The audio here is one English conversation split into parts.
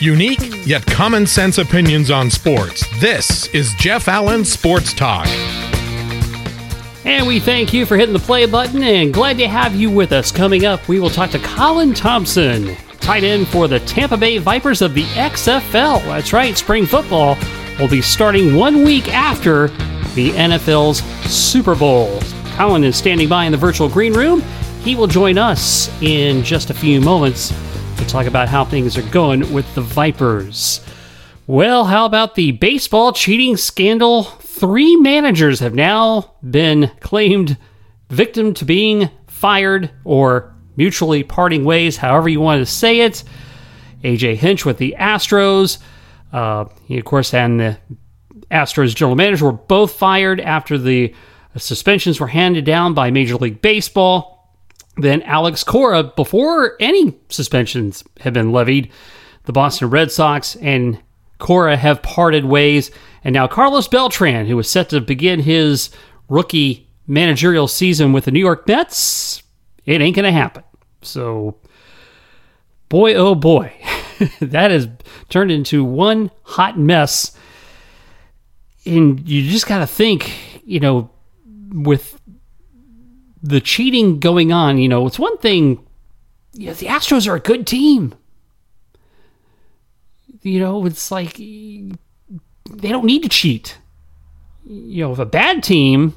Unique yet common sense opinions on sports. This is Jeff Allen Sports Talk. And we thank you for hitting the play button and glad to have you with us. Coming up, we will talk to Colin Thompson, tight end for the Tampa Bay Vipers of the XFL. That's right, spring football will be starting one week after the NFL's Super Bowl. Colin is standing by in the virtual green room. He will join us in just a few moments to talk about how things are going with the Vipers. Well, how about the baseball cheating scandal? Three managers have now been claimed victim to being fired or mutually parting ways, however you want to say it. AJ Hinch with the Astros. Uh, he, of course, and the Astros general manager were both fired after the suspensions were handed down by Major League Baseball. Then Alex Cora, before any suspensions have been levied, the Boston Red Sox and Cora have parted ways. And now Carlos Beltran, who was set to begin his rookie managerial season with the New York Mets, it ain't going to happen. So, boy, oh boy, that has turned into one hot mess. And you just got to think, you know, with the cheating going on, you know, it's one thing. You know, the Astros are a good team. You know, it's like they don't need to cheat. You know, if a bad team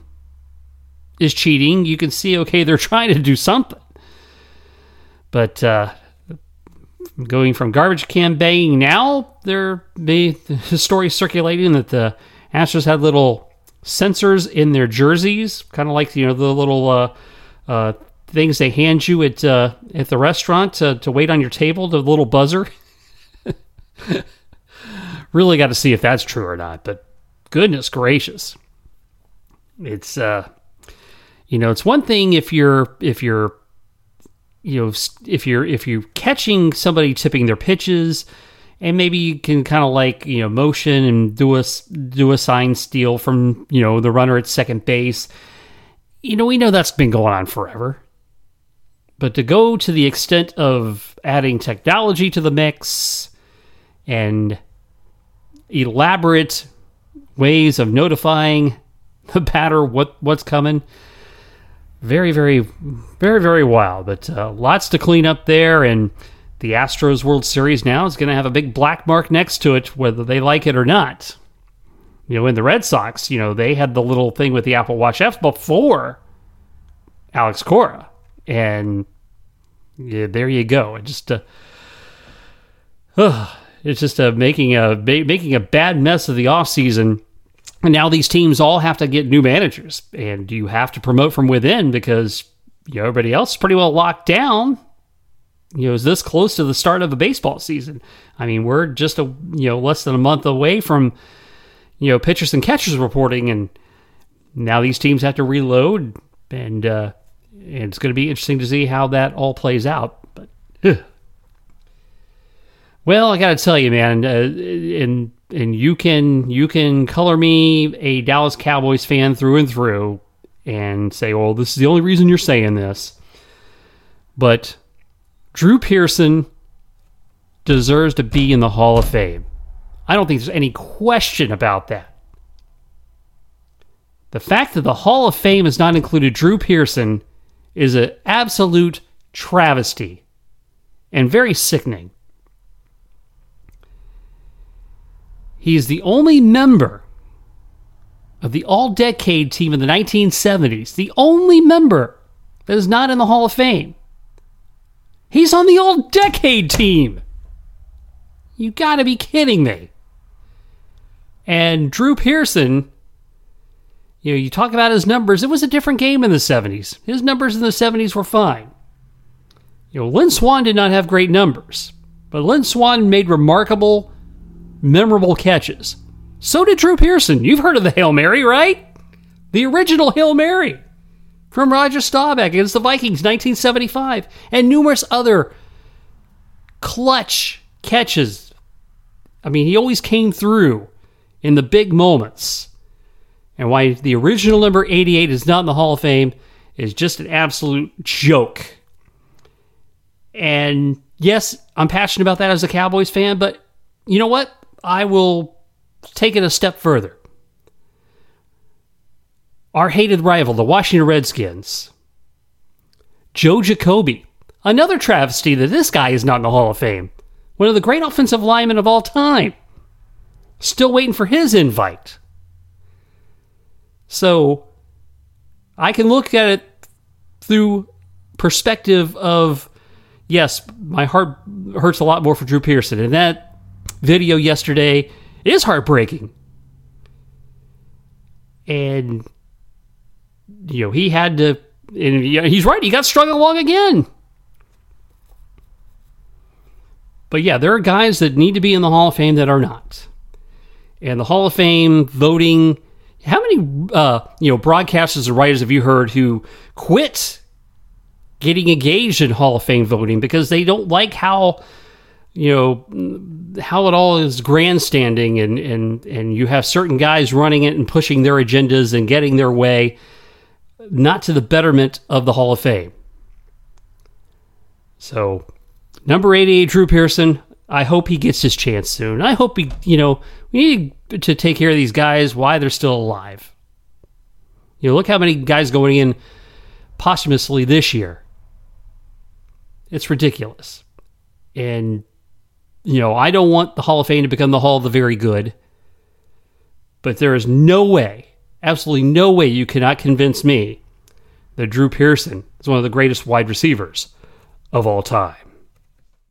is cheating, you can see, okay, they're trying to do something. But uh, going from garbage can banging now, there may the story circulating that the Astros had little sensors in their jerseys, kind of like you know the little uh, uh, things they hand you at uh, at the restaurant to, to wait on your table, the little buzzer. really got to see if that's true or not. But goodness gracious, it's uh, you know, it's one thing if you're if you're you know if you're if you're catching somebody tipping their pitches and maybe you can kind of like you know motion and do a do a sign steal from you know the runner at second base. You know we know that's been going on forever, but to go to the extent of adding technology to the mix and elaborate ways of notifying the batter what what's coming. Very, very, very, very wild, but uh, lots to clean up there, and the Astros World Series now is going to have a big black mark next to it, whether they like it or not. You know, in the Red Sox, you know, they had the little thing with the Apple Watch F before Alex Cora. And yeah, there you go. It just, uh, uh, it's just uh, making a making a bad mess of the offseason. And now these teams all have to get new managers, and you have to promote from within because you know, everybody else is pretty well locked down you know, is this close to the start of a baseball season? I mean, we're just a you know less than a month away from you know pitchers and catchers reporting, and now these teams have to reload, and uh, it's going to be interesting to see how that all plays out. But ugh. well, I got to tell you, man, uh, and and you can you can color me a Dallas Cowboys fan through and through, and say, well, this is the only reason you're saying this, but Drew Pearson deserves to be in the Hall of Fame. I don't think there's any question about that. The fact that the Hall of Fame has not included Drew Pearson is an absolute travesty and very sickening. He is the only member of the all decade team in the 1970s, the only member that is not in the Hall of Fame. He's on the all decade team. You gotta be kidding me. And Drew Pearson, you know, you talk about his numbers, it was a different game in the 70s. His numbers in the 70s were fine. You know, Lynn Swann did not have great numbers, but Lynn Swann made remarkable, memorable catches. So did Drew Pearson. You've heard of the Hail Mary, right? The original Hail Mary from Roger Staubach against the Vikings 1975 and numerous other clutch catches. I mean, he always came through in the big moments. And why the original number 88 is not in the Hall of Fame is just an absolute joke. And yes, I'm passionate about that as a Cowboys fan, but you know what? I will take it a step further. Our hated rival, the Washington Redskins, Joe Jacoby, another travesty that this guy is not in the Hall of Fame. One of the great offensive linemen of all time. Still waiting for his invite. So I can look at it through perspective of yes, my heart hurts a lot more for Drew Pearson. And that video yesterday is heartbreaking. And you know, he had to and he's right, he got strung along again. But yeah, there are guys that need to be in the Hall of Fame that are not. And the Hall of Fame voting how many uh, you know broadcasters and writers have you heard who quit getting engaged in Hall of Fame voting because they don't like how you know how it all is grandstanding and and and you have certain guys running it and pushing their agendas and getting their way not to the betterment of the Hall of Fame. So, number 88 Drew Pearson, I hope he gets his chance soon. I hope he, you know, we need to take care of these guys why they're still alive. You know, look how many guys going in posthumously this year. It's ridiculous. And, you know, I don't want the Hall of Fame to become the Hall of the Very Good. But there is no way, absolutely no way, you cannot convince me that Drew Pearson is one of the greatest wide receivers of all time.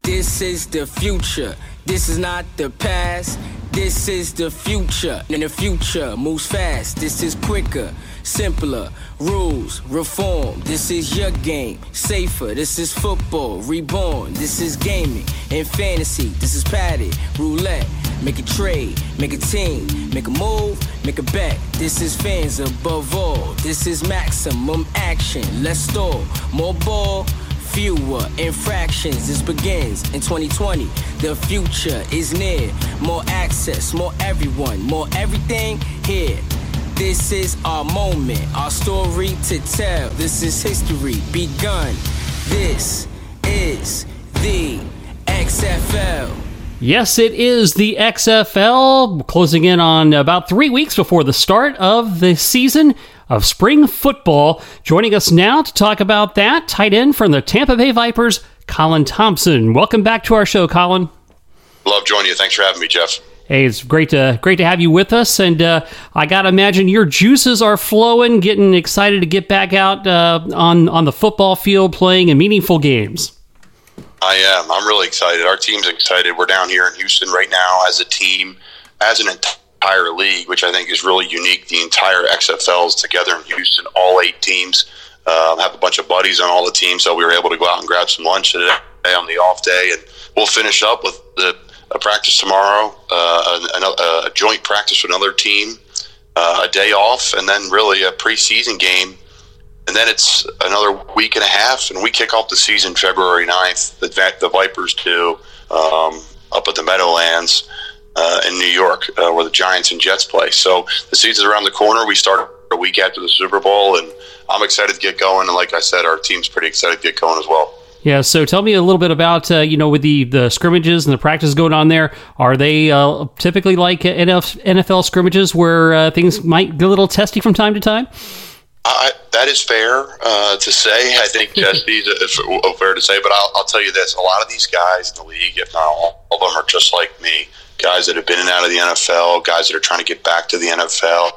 This is the future. This is not the past. This is the future, and the future moves fast. This is quicker, simpler, rules, reform. This is your game, safer. This is football, reborn. This is gaming and fantasy. This is padded, roulette. Make a trade, make a team, make a move, make a bet. This is fans above all. This is maximum action. Let's store more ball fewer infractions. This begins in 2020. The future is near. More access, more everyone, more everything here. This is our moment, our story to tell. This is history begun. This is the XFL. Yes, it is the XFL, closing in on about three weeks before the start of the season of spring football. Joining us now to talk about that, tight end from the Tampa Bay Vipers, Colin Thompson. Welcome back to our show, Colin. Love joining you. Thanks for having me, Jeff. Hey, it's great to great to have you with us, and uh, I gotta imagine your juices are flowing, getting excited to get back out uh, on on the football field, playing in meaningful games. I am. I'm really excited. Our team's excited. We're down here in Houston right now as a team, as an entire league, which I think is really unique. The entire XFL is together in Houston, all eight teams. Um, have a bunch of buddies on all the teams, so we were able to go out and grab some lunch today on the off day, and we'll finish up with the a practice tomorrow, uh, a, a, joint practice with another team, uh, a day off, and then really a preseason game. And then it's another week and a half, and we kick off the season February 9th. The, the Vipers do um, up at the Meadowlands uh, in New York, uh, where the Giants and Jets play. So the season's around the corner. We start a week after the Super Bowl, and I'm excited to get going. And like I said, our team's pretty excited to get going as well. Yeah, so tell me a little bit about uh, you know with the the scrimmages and the practice going on there. Are they uh, typically like NFL scrimmages where uh, things might get a little testy from time to time? that is fair uh, to say. I think Jesse fair to say, but I'll, I'll, tell you this: a lot of these guys in the league, if not all of them, are just like me guys that have been in and out of the NFL, guys that are trying to get back to the NFL.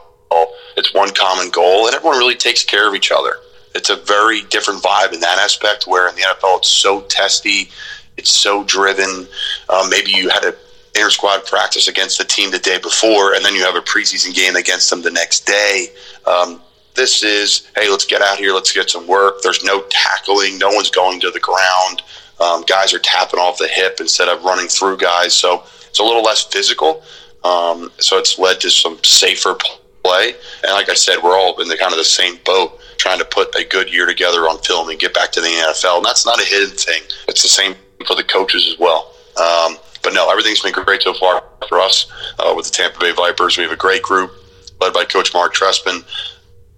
It's one common goal, and everyone really takes care of each other. It's a very different vibe in that aspect. Where in the NFL, it's so testy, it's so driven. Um, maybe you had a inter squad practice against the team the day before, and then you have a preseason game against them the next day. Um, this is, hey, let's get out here, let's get some work. There's no tackling, no one's going to the ground. Um, guys are tapping off the hip instead of running through guys. So it's a little less physical, um, so it's led to some safer play. And like I said, we're all in the kind of the same boat, trying to put a good year together on film and get back to the NFL. And that's not a hidden thing. It's the same for the coaches as well. Um, but no, everything's been great so far for us uh, with the Tampa Bay Vipers. We have a great group led by Coach Marc Trestman.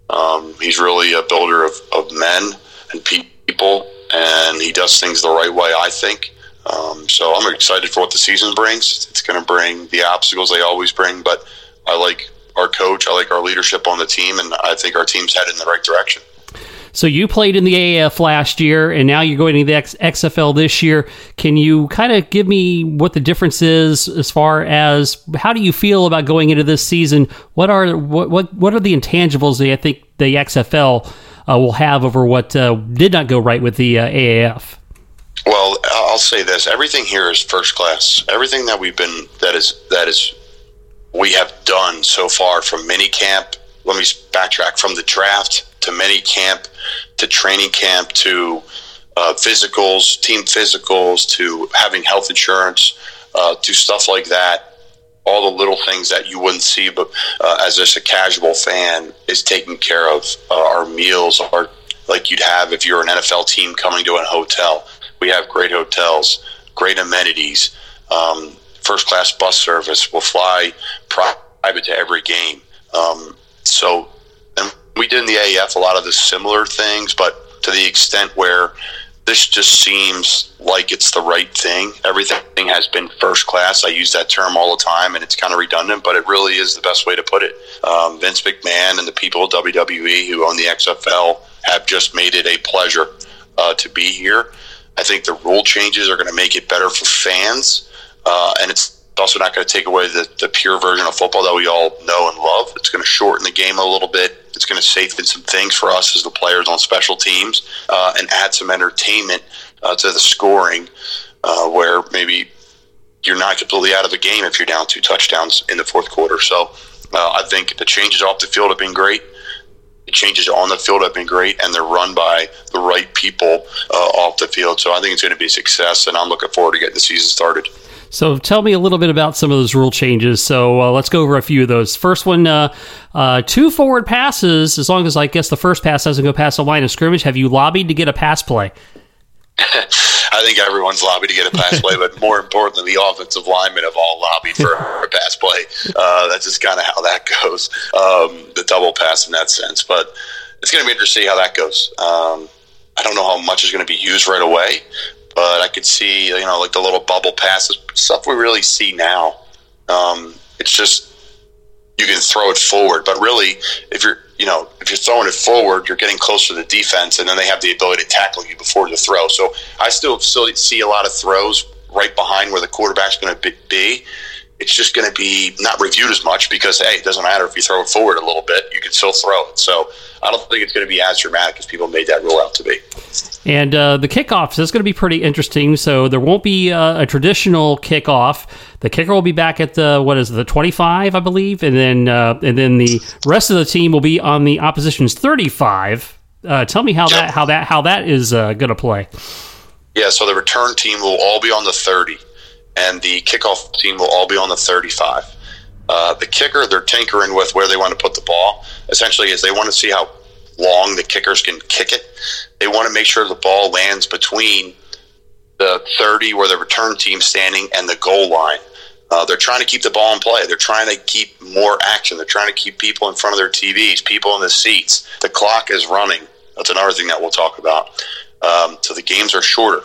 Um, he's really a builder of, of men and people, and he does things the right way, I think. Um, so I'm excited for what the season brings. It's going to bring the obstacles they always bring, but I like our coach, I like our leadership on the team, and I think our team's headed in the right direction. So you played in the AAF last year, and now you're going to the X- XFL this year. Can you kind of give me what the difference is as far as how do you feel about going into this season? What are what what, what are the intangibles that I think the XFL uh, will have over what uh, did not go right with the uh, AAF? Well, I'll say this: everything here is first class. Everything that we've been that is that is we have done so far from mini camp. Let me backtrack from the draft to mini camp to training camp to uh, physicals, team physicals, to having health insurance, uh, to stuff like that. All the little things that you wouldn't see, but uh, as just a casual fan, is taken care of. Uh, our meals are like you'd have if you're an NFL team coming to a hotel. We have great hotels, great amenities, um, first class bus service. We'll fly private to every game. Um, so we did in the AAF a lot of the similar things, but to the extent where this just seems like it's the right thing. Everything has been first class. I use that term all the time, and it's kind of redundant, but it really is the best way to put it. Um, Vince McMahon and the people at WWE who own the XFL have just made it a pleasure uh, to be here. I think the rule changes are going to make it better for fans, uh, and it's also not going to take away the, the pure version of football that we all know and love. It's going to shorten the game a little bit it's going to safeten some things for us as the players on special teams uh, and add some entertainment uh, to the scoring uh, where maybe you're not completely out of the game if you're down two touchdowns in the fourth quarter. So uh, I think the changes off the field have been great. The changes on the field have been great, and they're run by the right people uh, off the field. So I think it's going to be a success, and I'm looking forward to getting the season started. So tell me a little bit about some of those rule changes. So uh, let's go over a few of those. First one, uh, uh, two forward passes, as long as I guess the first pass doesn't go past the line of scrimmage. Have you lobbied to get a pass play? I think everyone's lobbied to get a pass play, but more importantly, the offensive linemen have all lobbied for a pass play. Uh, that's just kind of how that goes, um, the double pass in that sense. But it's going to be interesting to see how that goes. Um, I don't know how much is going to be used right away, but I could see, you know, like the little bubble passes, stuff we really see now. Um, it's just you can throw it forward, but really, if you're, you know, if you're throwing it forward, you're getting closer to the defense, and then they have the ability to tackle you before the throw. So I still still see a lot of throws right behind where the quarterback's going to be. It's just going to be not reviewed as much because hey, it doesn't matter if you throw it forward a little bit, you can still throw it. So I don't think it's going to be as dramatic as people made that rule out to be. And uh, the kickoffs is going to be pretty interesting. So there won't be uh, a traditional kickoff. The kicker will be back at the what is it, the twenty five, I believe, and then uh, and then the rest of the team will be on the opposition's thirty five. Uh, tell me how that how that how that is uh, going to play. Yeah, so the return team will all be on the thirty, and the kickoff team will all be on the thirty five. Uh, the kicker, they're tinkering with where they want to put the ball. Essentially, is they want to see how long the kickers can kick it. They want to make sure the ball lands between the 30 where the return team's standing and the goal line. Uh, they're trying to keep the ball in play. They're trying to keep more action. They're trying to keep people in front of their TVs, people in the seats. The clock is running. That's another thing that we'll talk about. Um, so the games are shorter.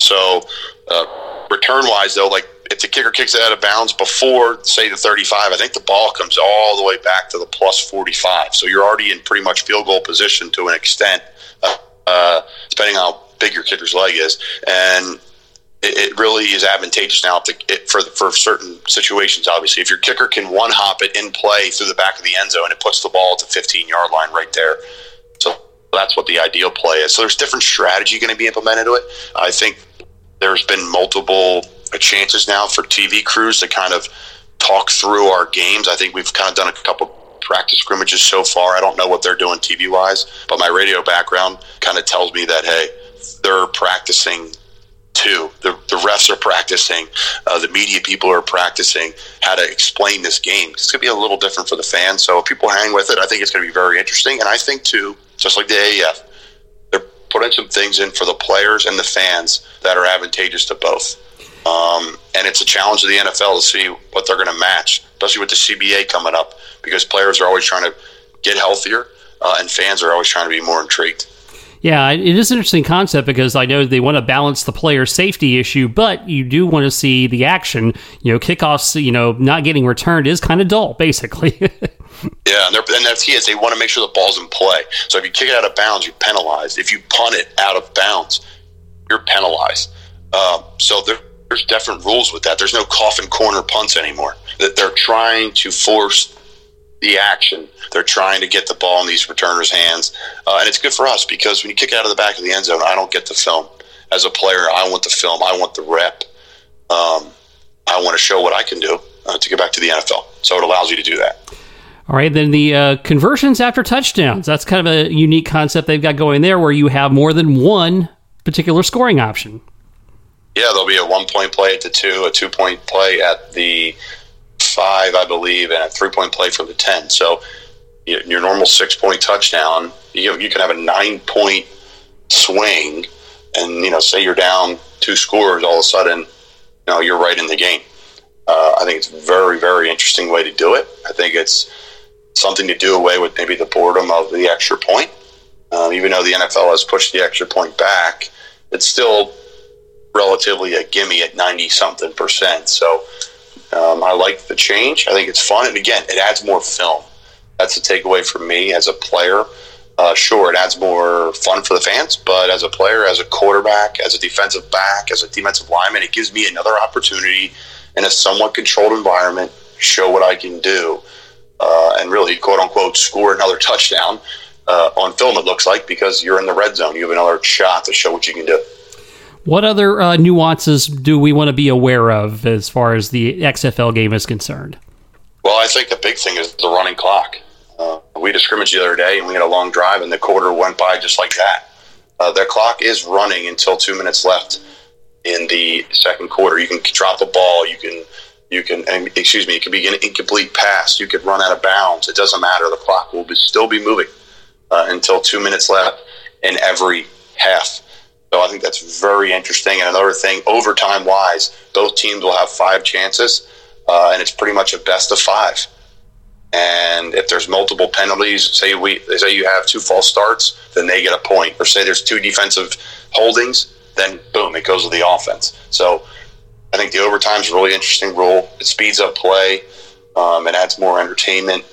So uh, return wise, though, like if the kicker kicks it out of bounds before, say, the 35, I think the ball comes all the way back to the plus 45. So you're already in pretty much field goal position to an extent, uh, uh, depending on how big your kicker's leg is. And it, it really is advantageous now to, it, for for certain situations. Obviously, if your kicker can one hop it in play through the back of the end zone, it puts the ball the 15 yard line right there. So that's what the ideal play is. So there's different strategy going to be implemented to it. I think there's been multiple chances now for TV crews to kind of talk through our games. I think we've kind of done a couple practice scrimmages so far. I don't know what they're doing TV wise, but my radio background kind of tells me that hey, they're practicing too. The, the refs are practicing. Uh, the media people are practicing how to explain this game. It's going to be a little different for the fans. So if people hang with it, I think it's going to be very interesting. And I think too, just like the AAF, putting some things in for the players and the fans that are advantageous to both. Um, and it's a challenge to the NFL to see what they're going to match, especially with the CBA coming up, because players are always trying to get healthier, uh, and fans are always trying to be more intrigued. Yeah, it is an interesting concept because I know they want to balance the player safety issue, but you do want to see the action. You know, kickoffs, you know, not getting returned is kind of dull, basically. yeah, and, and that's key is they want to make sure the ball's in play. So if you kick it out of bounds, you're penalized. If you punt it out of bounds, you're penalized. Uh, so there, there's different rules with that. There's no coffin corner punts anymore. That they're trying to force the action. They're trying to get the ball in these returners' hands, uh, and it's good for us because when you kick it out of the back of the end zone, I don't get the film. As a player, I want the film. I want the rep. Um, I want to show what I can do uh, to get back to the NFL. So it allows you to do that. All right, then the uh, conversions after touchdowns. That's kind of a unique concept they've got going there, where you have more than one particular scoring option. Yeah, there'll be a one point play at the two, a two point play at the five, I believe, and a three point play for the 10. So your normal six point touchdown, you, know, you can have a nine point swing, and, you know, say you're down two scores, all of a sudden, you know, you're right in the game. Uh, I think it's a very, very interesting way to do it. I think it's something to do away with maybe the boredom of the extra point. Um, even though the NFL has pushed the extra point back, it's still relatively a gimme at 90 something percent. So um, I like the change. I think it's fun. And again, it adds more film. That's the takeaway for me as a player. Uh, sure, it adds more fun for the fans, but as a player, as a quarterback, as a defensive back, as a defensive lineman, it gives me another opportunity in a somewhat controlled environment, show what I can do, uh, and really, quote unquote, score another touchdown uh, on film, it looks like, because you're in the red zone. You have another shot to show what you can do. What other uh, nuances do we want to be aware of as far as the XFL game is concerned? Well, I think the big thing is the running clock. Uh, we had a the other day, and we had a long drive, and the quarter went by just like that. Uh, their clock is running until two minutes left in the second quarter. You can drop a ball. You can, you can, excuse me, it could be an incomplete pass. You could run out of bounds. It doesn't matter. The clock will be, still be moving uh, until two minutes left in every half. So I think that's very interesting. And another thing, overtime wise, both teams will have five chances, uh, and it's pretty much a best of five. And if there's multiple penalties, say we say you have two false starts, then they get a point. Or say there's two defensive holdings, then boom, it goes to the offense. So I think the overtime is a really interesting rule. It speeds up play. Um, it adds more entertainment.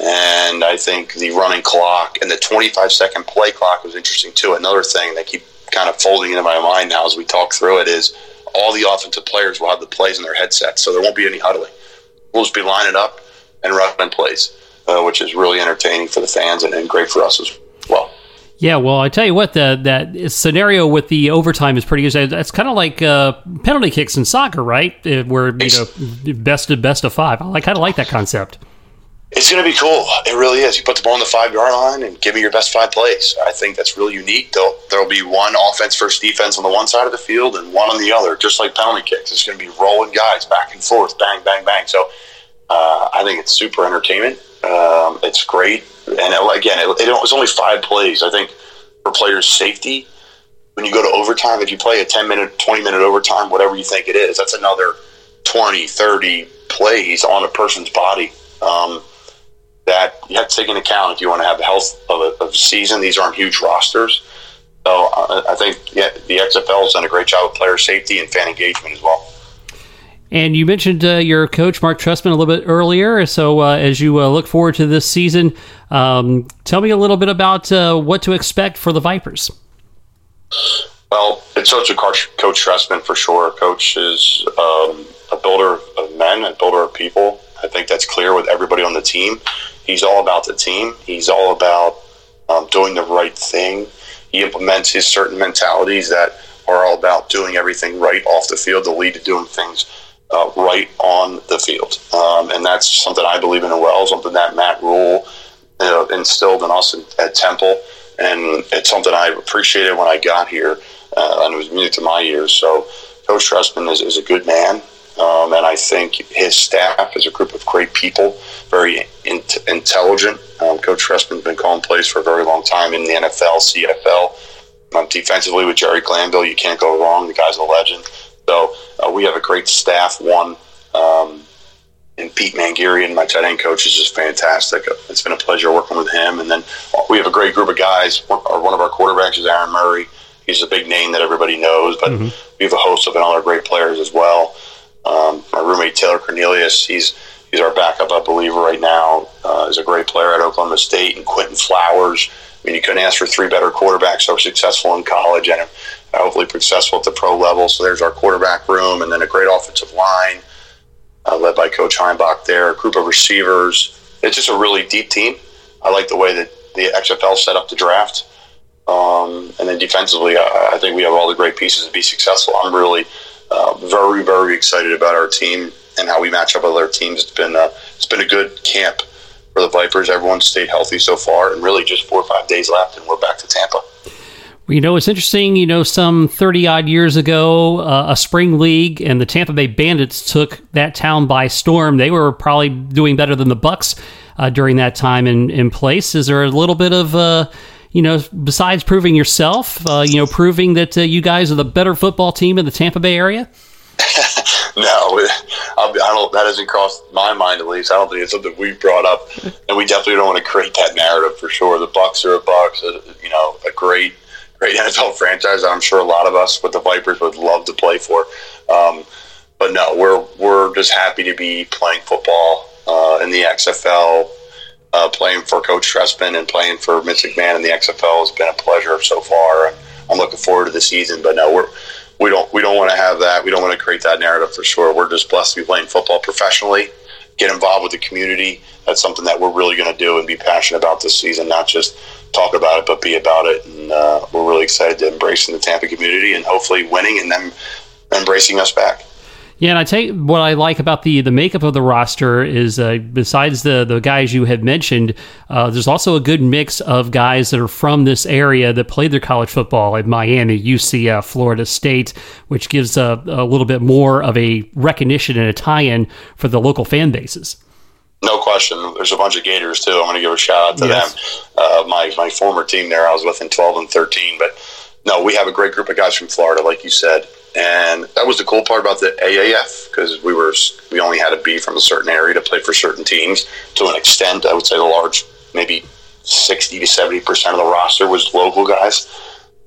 And I think the running clock and the 25 second play clock was interesting too. Another thing they keep kind of folding into my mind now as we talk through it is all the offensive players will have the plays in their headsets, so there won't be any huddling. We'll just be lining up and running plays, uh, which is really entertaining for the fans and, and great for us as well. Yeah, well, I tell you what, the, that scenario with the overtime is pretty good. That's kind of like uh, penalty kicks in soccer, right? Uh, where you know best of best of five. I kind of like that concept. It's going to be cool. It really is. You put the ball on the five yard line and give me your best five plays. I think that's really unique. There'll, there'll be one offense first defense on the one side of the field and one on the other, just like penalty kicks. It's going to be rolling guys back and forth, bang, bang, bang. So uh, I think it's super entertainment. Um, it's great. And it, again, it, it was only five plays. I think for players' safety, when you go to overtime, if you play a 10 minute, 20 minute overtime, whatever you think it is, that's another 20, 30 plays on a person's body. Um, that you have to take into account if you want to have the health of a, of a season. These aren't huge rosters. So uh, I think yeah, the XFL has done a great job with player safety and fan engagement as well. And you mentioned uh, your coach, Marc Trestman, a little bit earlier. So uh, as you uh, look forward to this season, um, tell me a little bit about uh, what to expect for the Vipers. Well, it starts with Coach, Trestman for sure. Coach is um, a builder of men, a builder of people. I think that's clear with everybody on the team. He's all about the team. He's all about um, doing the right thing. He implements his certain mentalities that are all about doing everything right off the field to lead to doing things uh, right on the field. Um, and that's something I believe in as well, something that Matt Rhule instilled in us at Temple. And it's something I appreciated when I got here, uh, and it was music to my ears. So Coach Trestman is, is a good man. Um, and I think his staff is a group of great people, very in- intelligent. Um, Coach Trestman's been calling plays for a very long time in the NFL, CFL. Um, defensively with Jerry Glanville, you can't go wrong. The guy's a legend. So uh, we have a great staff. One um, and Pete Mangurian, my tight end coach, is just fantastic. It's been a pleasure working with him. And then we have a great group of guys. One, one of our quarterbacks is Aaron Murray. He's a big name that everybody knows, but mm-hmm. we have a host of other great players as well. Um, my roommate Taylor Cornelius, he's he's our backup, I believe, right now. Uh, is a great player at Oklahoma State, and Quinton Flowers. I mean, you couldn't ask for three better quarterbacks that were successful in college and hopefully successful at the pro level. So there's our quarterback room, and then a great offensive line uh, led by Coach Heimbach there, a group of receivers. It's just a really deep team. I like the way that the XFL set up the draft. Um, and then defensively, I, I, think we have all the great pieces to be successful. I'm really uh, very, very excited about our team and how we match up with other teams. It's been uh, it's been a good camp for the Vipers. Everyone's stayed healthy so far, and really just four or five days left, and we're back to Tampa. You know, it's interesting. You know, some 30 odd years ago, uh, a spring league and the Tampa Bay Bandits took that town by storm. They were probably doing better than the Bucks uh, during that time in, in place. Is there a little bit of, uh, you know, besides proving yourself, uh, you know, proving that uh, you guys are the better football team in the Tampa Bay area? no, I don't. That hasn't crossed my mind at least. I don't think it's something we've brought up, and we definitely don't want to create that narrative for sure. The Bucks are a Bucks, you know, a great great NFL franchise. I'm sure a lot of us with the Vipers would love to play for. Um, but no, we're we're just happy to be playing football uh, in the XFL, uh, playing for Coach Trestman and playing for Mitch McMahon in the XFL has been a pleasure so far. I'm looking forward to the season. But no, we're we don't we don't want to have that. We don't want to create that narrative for sure. We're just blessed to be playing football professionally, get involved with the community. That's something that we're really going to do and be passionate about this season, not just talk about it, but be about it. And uh, we're really excited to embrace in the Tampa community and hopefully winning and them embracing us back. Yeah, and I take what I like about the the makeup of the roster is uh, besides the the guys you had mentioned, uh, there's also a good mix of guys that are from this area that played their college football at Miami, UCF, Florida State, which gives a, a little bit more of a recognition and a tie-in for the local fan bases. No question. There's a bunch of Gators too. I'm going to give a shout out to yes. them. Uh, my my former team there, I was with in 12 and 13. But no, we have a great group of guys from Florida, like you said, and that was the cool part about the AAF because we were we only had to be from a certain area to play for certain teams. To an extent, I would say the large, maybe 60 to 70 percent of the roster was local guys.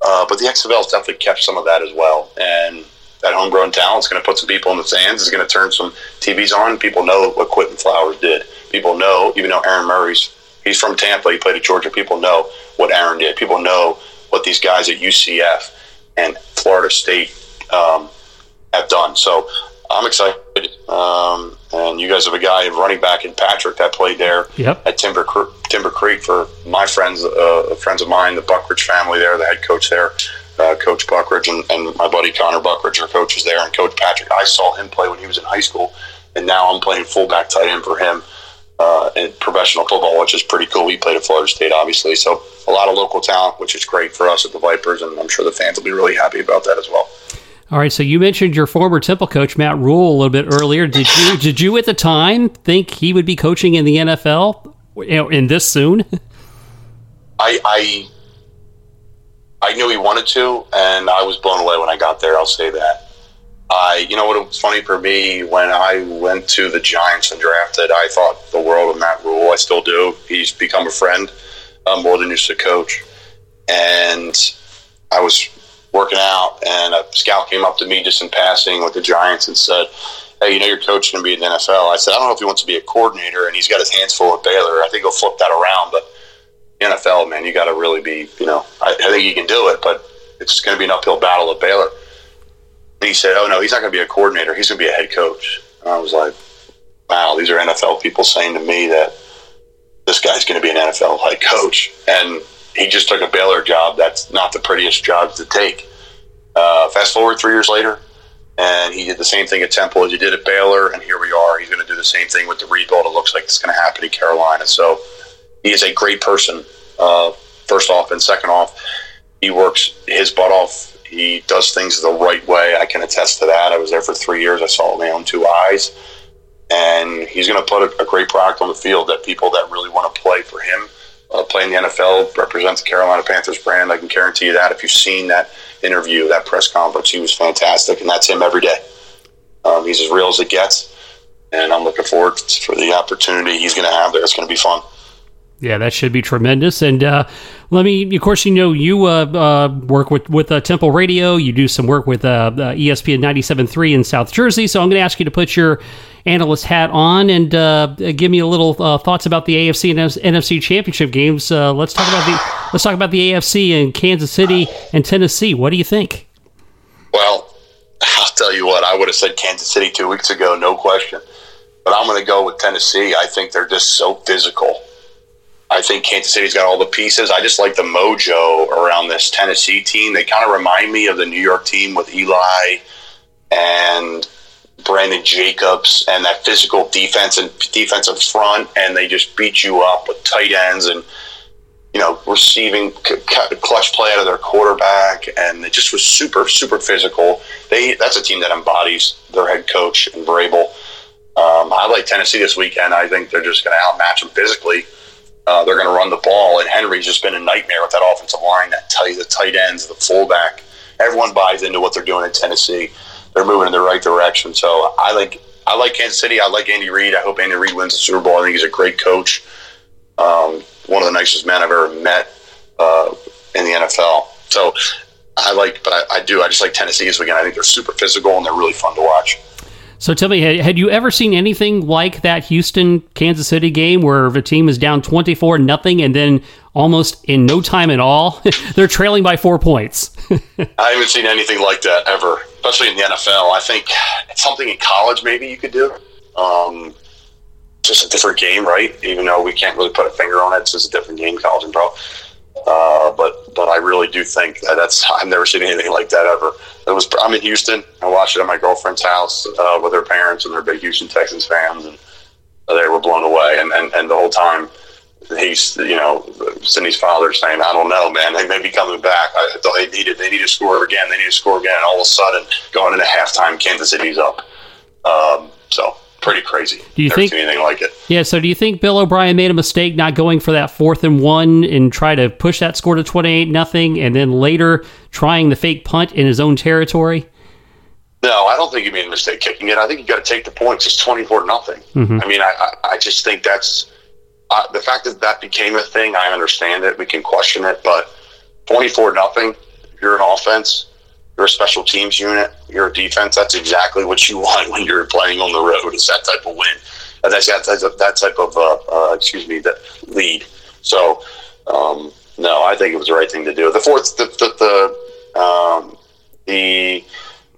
Uh, but the XFL definitely kept some of that as well, and that homegrown talent is going to put some people in the stands. Is going to turn some TVs on. People know what Quinton Flowers did. People know, even though Aaron Murray's he's from Tampa, he played at Georgia. People know what Aaron did. People know what these guys at UCF and Florida State um, have done. So I'm excited. Um, and you guys have a guy, of running back in Patrick, that played there yep. at Timber Timber Creek for my friends, uh, friends of mine, the Buckridge family there, the head coach there uh, Coach Buckridge and, and, my buddy Connor Buckridge are coaches there, and Coach Patrick. I saw him play when he was in high school, and now I'm playing fullback tight end for him uh, in professional football, which is pretty cool. He played at Florida State, obviously, so a lot of local talent, which is great for us at the Vipers, and I'm sure the fans will be really happy about that as well. All right, so you mentioned your former Temple coach Matt Rhule a little bit earlier. Did you did you at the time think he would be coaching in the NFL in this soon? I, I I knew he wanted to, and I was blown away when I got there. I'll say that. I, you know what was funny for me when I went to the Giants and drafted. I thought the world of Matt Rhule. I still do. He's become a friend um, more than just a coach. And I was working out, and a scout came up to me just in passing with the Giants and said, "Hey, you know your coach going to be in the NFL." I said, "I don't know if he wants to be a coordinator, and he's got his hands full at Baylor. I think he'll flip that around, but." NFL, man, you got to really be, you know, I, I, think you can do it, but it's going to be an uphill battle at Baylor. And he said, oh, no, he's not going to be a coordinator. He's going to be a head coach. And I was like, wow, these are NFL people saying to me that this guy's going to be an NFL head coach. And he just took a Baylor job. That's not the prettiest job to take. Uh, fast forward three years later, and he did the same thing at Temple as he did at Baylor, and here we are. He's going to do the same thing with the rebuild. It looks like it's going to happen in Carolina. So he is a great person. Uh, first off, and second off, he works his butt off. He does things the right way. I can attest to that. I was there for three years. I saw it with my own two eyes, and he's going to put a, a, great product on the field that people that really want to play for him, uh, the NFL, represent the Carolina Panthers brand. I can guarantee you that. If you've seen that interview, that press conference, he was fantastic, and that's him every day. Um, he's as real as it gets and I'm looking forward for the opportunity he's going to have there. It's going to be fun. Yeah, that should be tremendous. And uh, let me, of course, you know, you uh, uh, work with with uh, Temple Radio. You do some work with uh, ESPN 97.3 in South Jersey. So I'm going to ask you to put your analyst hat on and uh, give me a little thoughts about the AFC and NFC championship games. let's talk about the let's talk about the AFC and Kansas City and Tennessee. What do you think? Well, I'll tell you what. I would have said Kansas City two weeks ago, no question. But I'm going to go with Tennessee. I think they're just so physical. I think Kansas City's got all the pieces. I just like the mojo around this Tennessee team. They kind of remind me of the New York team with Eli and Brandon Jacobs and that physical defense and defensive front, and they just beat you up with tight ends and you know receiving clutch play out of their quarterback, and it just was super super physical. They that's a team that embodies their head coach and Vrabel. Um, I like Tennessee this weekend. I think they're just going to outmatch them physically. Uh, they're going to run the ball, and Henry's just been a nightmare with that offensive line, that tight, the tight ends, the fullback. Everyone buys into what they're doing in Tennessee. They're moving in the right direction. So I like I like Kansas City. I like Andy Reid. I hope Andy Reid wins the Super Bowl. I think he's a great coach. Um, one of the nicest men I've ever met uh, in the NFL. So I like, but I, I do. I just like Tennessee this weekend. I think they're super physical and they're really fun to watch. So tell me, had you ever seen anything like that Houston Kansas City game where the team is down 24 nothing and then almost in no time at all they're trailing by 4 points? I haven't seen anything like that ever, especially in the NFL. I think it's something in college maybe you could do. Um, just a different game, right? Even though we can't really put a finger on it, it's just a different game, college and pro. Uh, but but I really do think that that's I've never seen anything like that ever. It was I'm in Houston. I watched it at my girlfriend's house uh, with her parents, and they're big Houston Texans fans, and they were blown away. And, and, and the whole time, he's you know Cindy's father saying, "I don't know, man. They may be coming back. I, they needed they need to score again. They need to score again." And all of a sudden, going into halftime, Kansas City's up. Um, so pretty crazy. Do you Never think anything like it? Yeah. So do you think Bill O'Brien made a mistake not going for that fourth and one and try to push that score to twenty eight nothing, and then later trying the fake punt in his own territory? No, I don't think he made a mistake kicking it. I think you got to take the points. It's twenty four nothing. Mm-hmm. I mean, I, I, I just think that's uh, the fact that that became a thing. I understand it. We can question it, but twenty four nothing. If you're an offense, you're a special teams unit, you're a defense. That's exactly what you want when you're playing on the road. It's that type of win. And that's that type of, that type of uh, uh, excuse me, that lead. So, um, no, I think it was the right thing to do. The fourth, the the the, um, the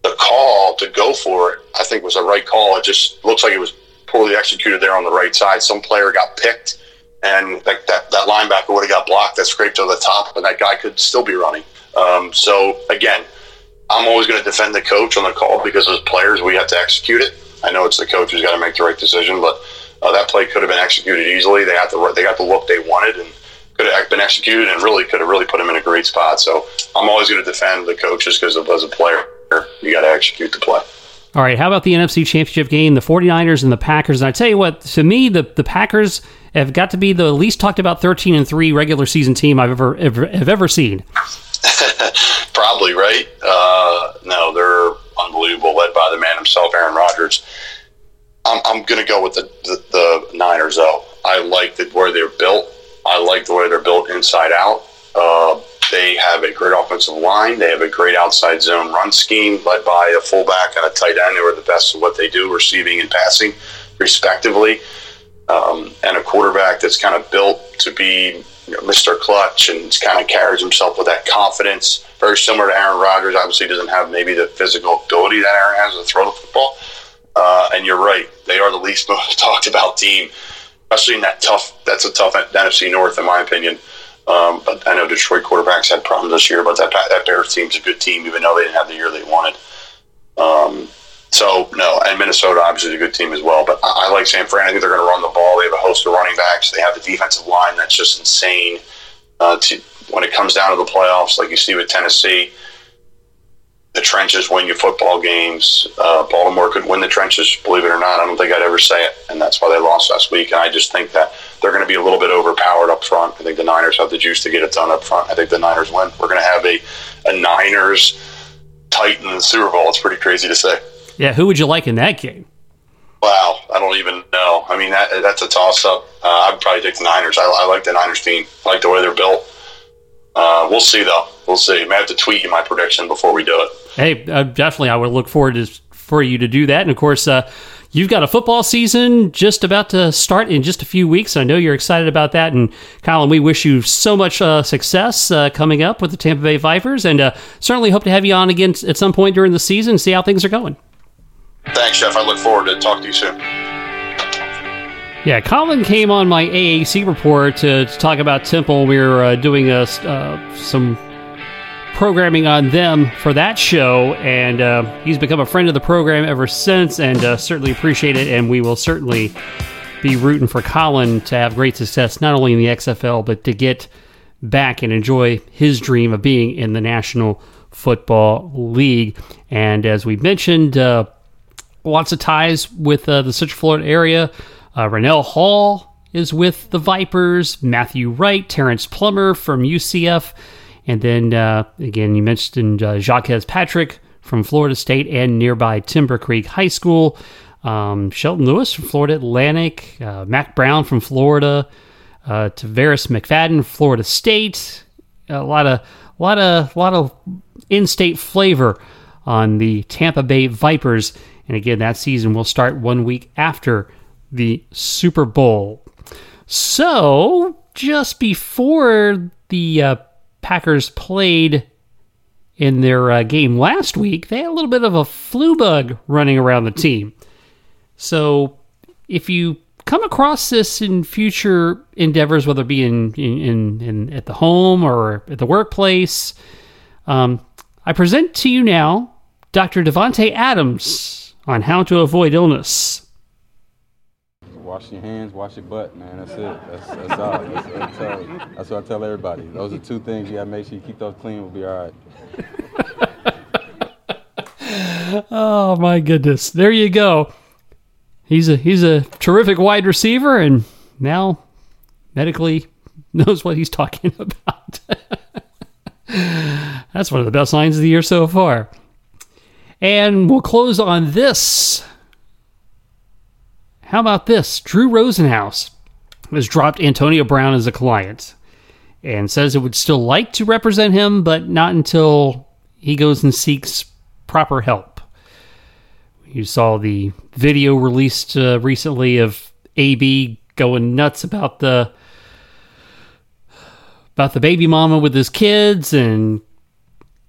the call to go for it, I think was the right call. It just looks like it was poorly executed there on the right side. Some player got picked, and that that, that linebacker would have got blocked. That scraped to the top, and that guy could still be running. Um, so again, I'm always going to defend the coach on the call because as players, we have to execute it. I know it's the coach who's got to make the right decision, but uh, that play could have been executed easily. They got the they got the look they wanted and could have been executed and really could have really put him in a great spot. So I'm always going to defend the coaches because as a player, you got to execute the play. All right, how about the NFC Championship game, the 49ers and the Packers? And I tell you what, to me, the, the Packers have got to be the least talked about 13 and 3 regular season team I've ever, ever have ever seen. Probably right. Uh, no, they're unbelievable, led by the man himself, Aaron Rodgers. I'm, I'm going to go with the, the, the, Niners, though. I like the, where they're built. I like the way they're built inside out. Uh, they have a great offensive line. They have a great outside zone run scheme led by a fullback and a tight end who are the best at what they do, receiving and passing, respectively. Um, and a quarterback that's kind of built to be you know, Mr. Clutch and kind of carries himself with that confidence. Very similar to Aaron Rodgers. Obviously, doesn't have maybe the physical ability that Aaron has to throw the football. Uh, and you're right; they are the least most talked about team, especially in that tough. That's a tough NFC North, in my opinion. Um, but I know Detroit quarterbacks had problems this year, but that that Bears team's a good team, even though they didn't have the year they wanted. Um, so no, and Minnesota obviously is a good team as well. But I, like San Fran. I think they're going to run the ball. They have a host of running backs. They have the defensive line that's just insane. Uh, to when it comes down to the playoffs, like you see with Tennessee, the trenches win you football games. Uh, Baltimore could win the trenches, believe it or not. I don't think I'd ever say it, and that's why they lost last week. And I just think that they're going to be a little bit overpowered up front. I think the Niners have the juice to get it done up front. I think the Niners win. We're going to have a, a Niners Titan Super Bowl. It's pretty crazy to say. Yeah, who would you like in that game? Wow, I don't even know. I mean, that, that's a toss up. Uh, I'd probably take the Niners. I, I, like the Niners team. I like the way they're built. Uh, we'll see, though. We'll see. I may have to tweet you my prediction before we do it. Hey, uh, definitely. I would look forward to for you to do that. And of course, uh, you've got a football season just about to start in just a few weeks. I know you're excited about that. And Colin, we wish you so much uh, success uh, coming up with the Tampa Bay Vipers, and uh, certainly hope to have you on again at some point during the season and see how things are going. Thanks, Jeff. I look forward to talking to you soon. Yeah, Colin came on my AAC report to, to talk about Temple. We were uh, doing a, uh, some programming on them for that show, and uh, he's become a friend of the program ever since, and uh, certainly appreciate it. And we will certainly be rooting for Colin to have great success, not only in the XFL, but to get back and enjoy his dream of being in the National Football League. And as we mentioned, uh, lots of ties with uh, the Central Florida area. Uh, Rannell Hall is with the Vipers. Matthew Wright, Terrence Plummer from UCF. And then uh, again, you mentioned uh, Jacques Patrick from Florida State and nearby Timber Creek High School. Um, Shelton Lewis from Florida Atlantic. Uh, Mack Brown from Florida. Uh, Tarvarus McFadden, Florida State. A lot of, a lot of, a lot of in-state flavor on the Tampa Bay Vipers. And again, that season will start one week after the Super Bowl. So, just before the uh, Packers played in their uh, game last week, they had a little bit of a flu bug running around the team. So, if you come across this in future endeavors, whether it be in, in, in, in at the home or at the workplace, um, I present to you now Dr. Davante Adams on how to avoid illness wash your hands, wash your butt, man. That's it. That's, that's all. That's, that's, all. that's what I tell everybody. Those are two things you gotta make sure you keep those clean. We'll be all right. oh my goodness! There you go. He's a he's a terrific wide receiver, and now medically knows what he's talking about. That's one of the best lines of the year so far. And we'll close on this how about this? Drew Rosenhaus has dropped Antonio Brown as a client and says it would still like to represent him, but not until he goes and seeks proper help. You saw the video released uh, recently of AB going nuts about the about the baby mama with his kids and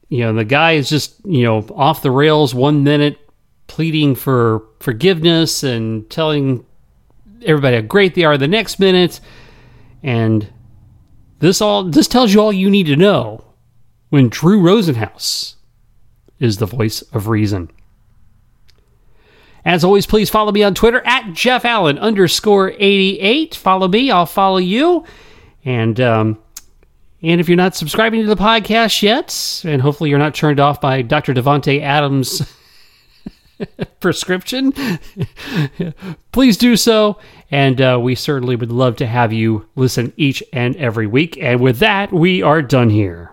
you know the guy is just you know off the rails one minute pleading for forgiveness and telling everybody how great they are the next minute. And this all this tells you all you need to know when Drew Rosenhaus is the voice of reason. As always, please follow me on Twitter at Jeff Allen underscore 88. Follow me, I'll follow you. And um, and if you're not subscribing to the podcast yet, and hopefully you're not turned off by Dr. Davante Adams' prescription, please do so. And uh, we certainly would love to have you listen each and every week. And with that, we are done here.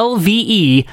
lve.net.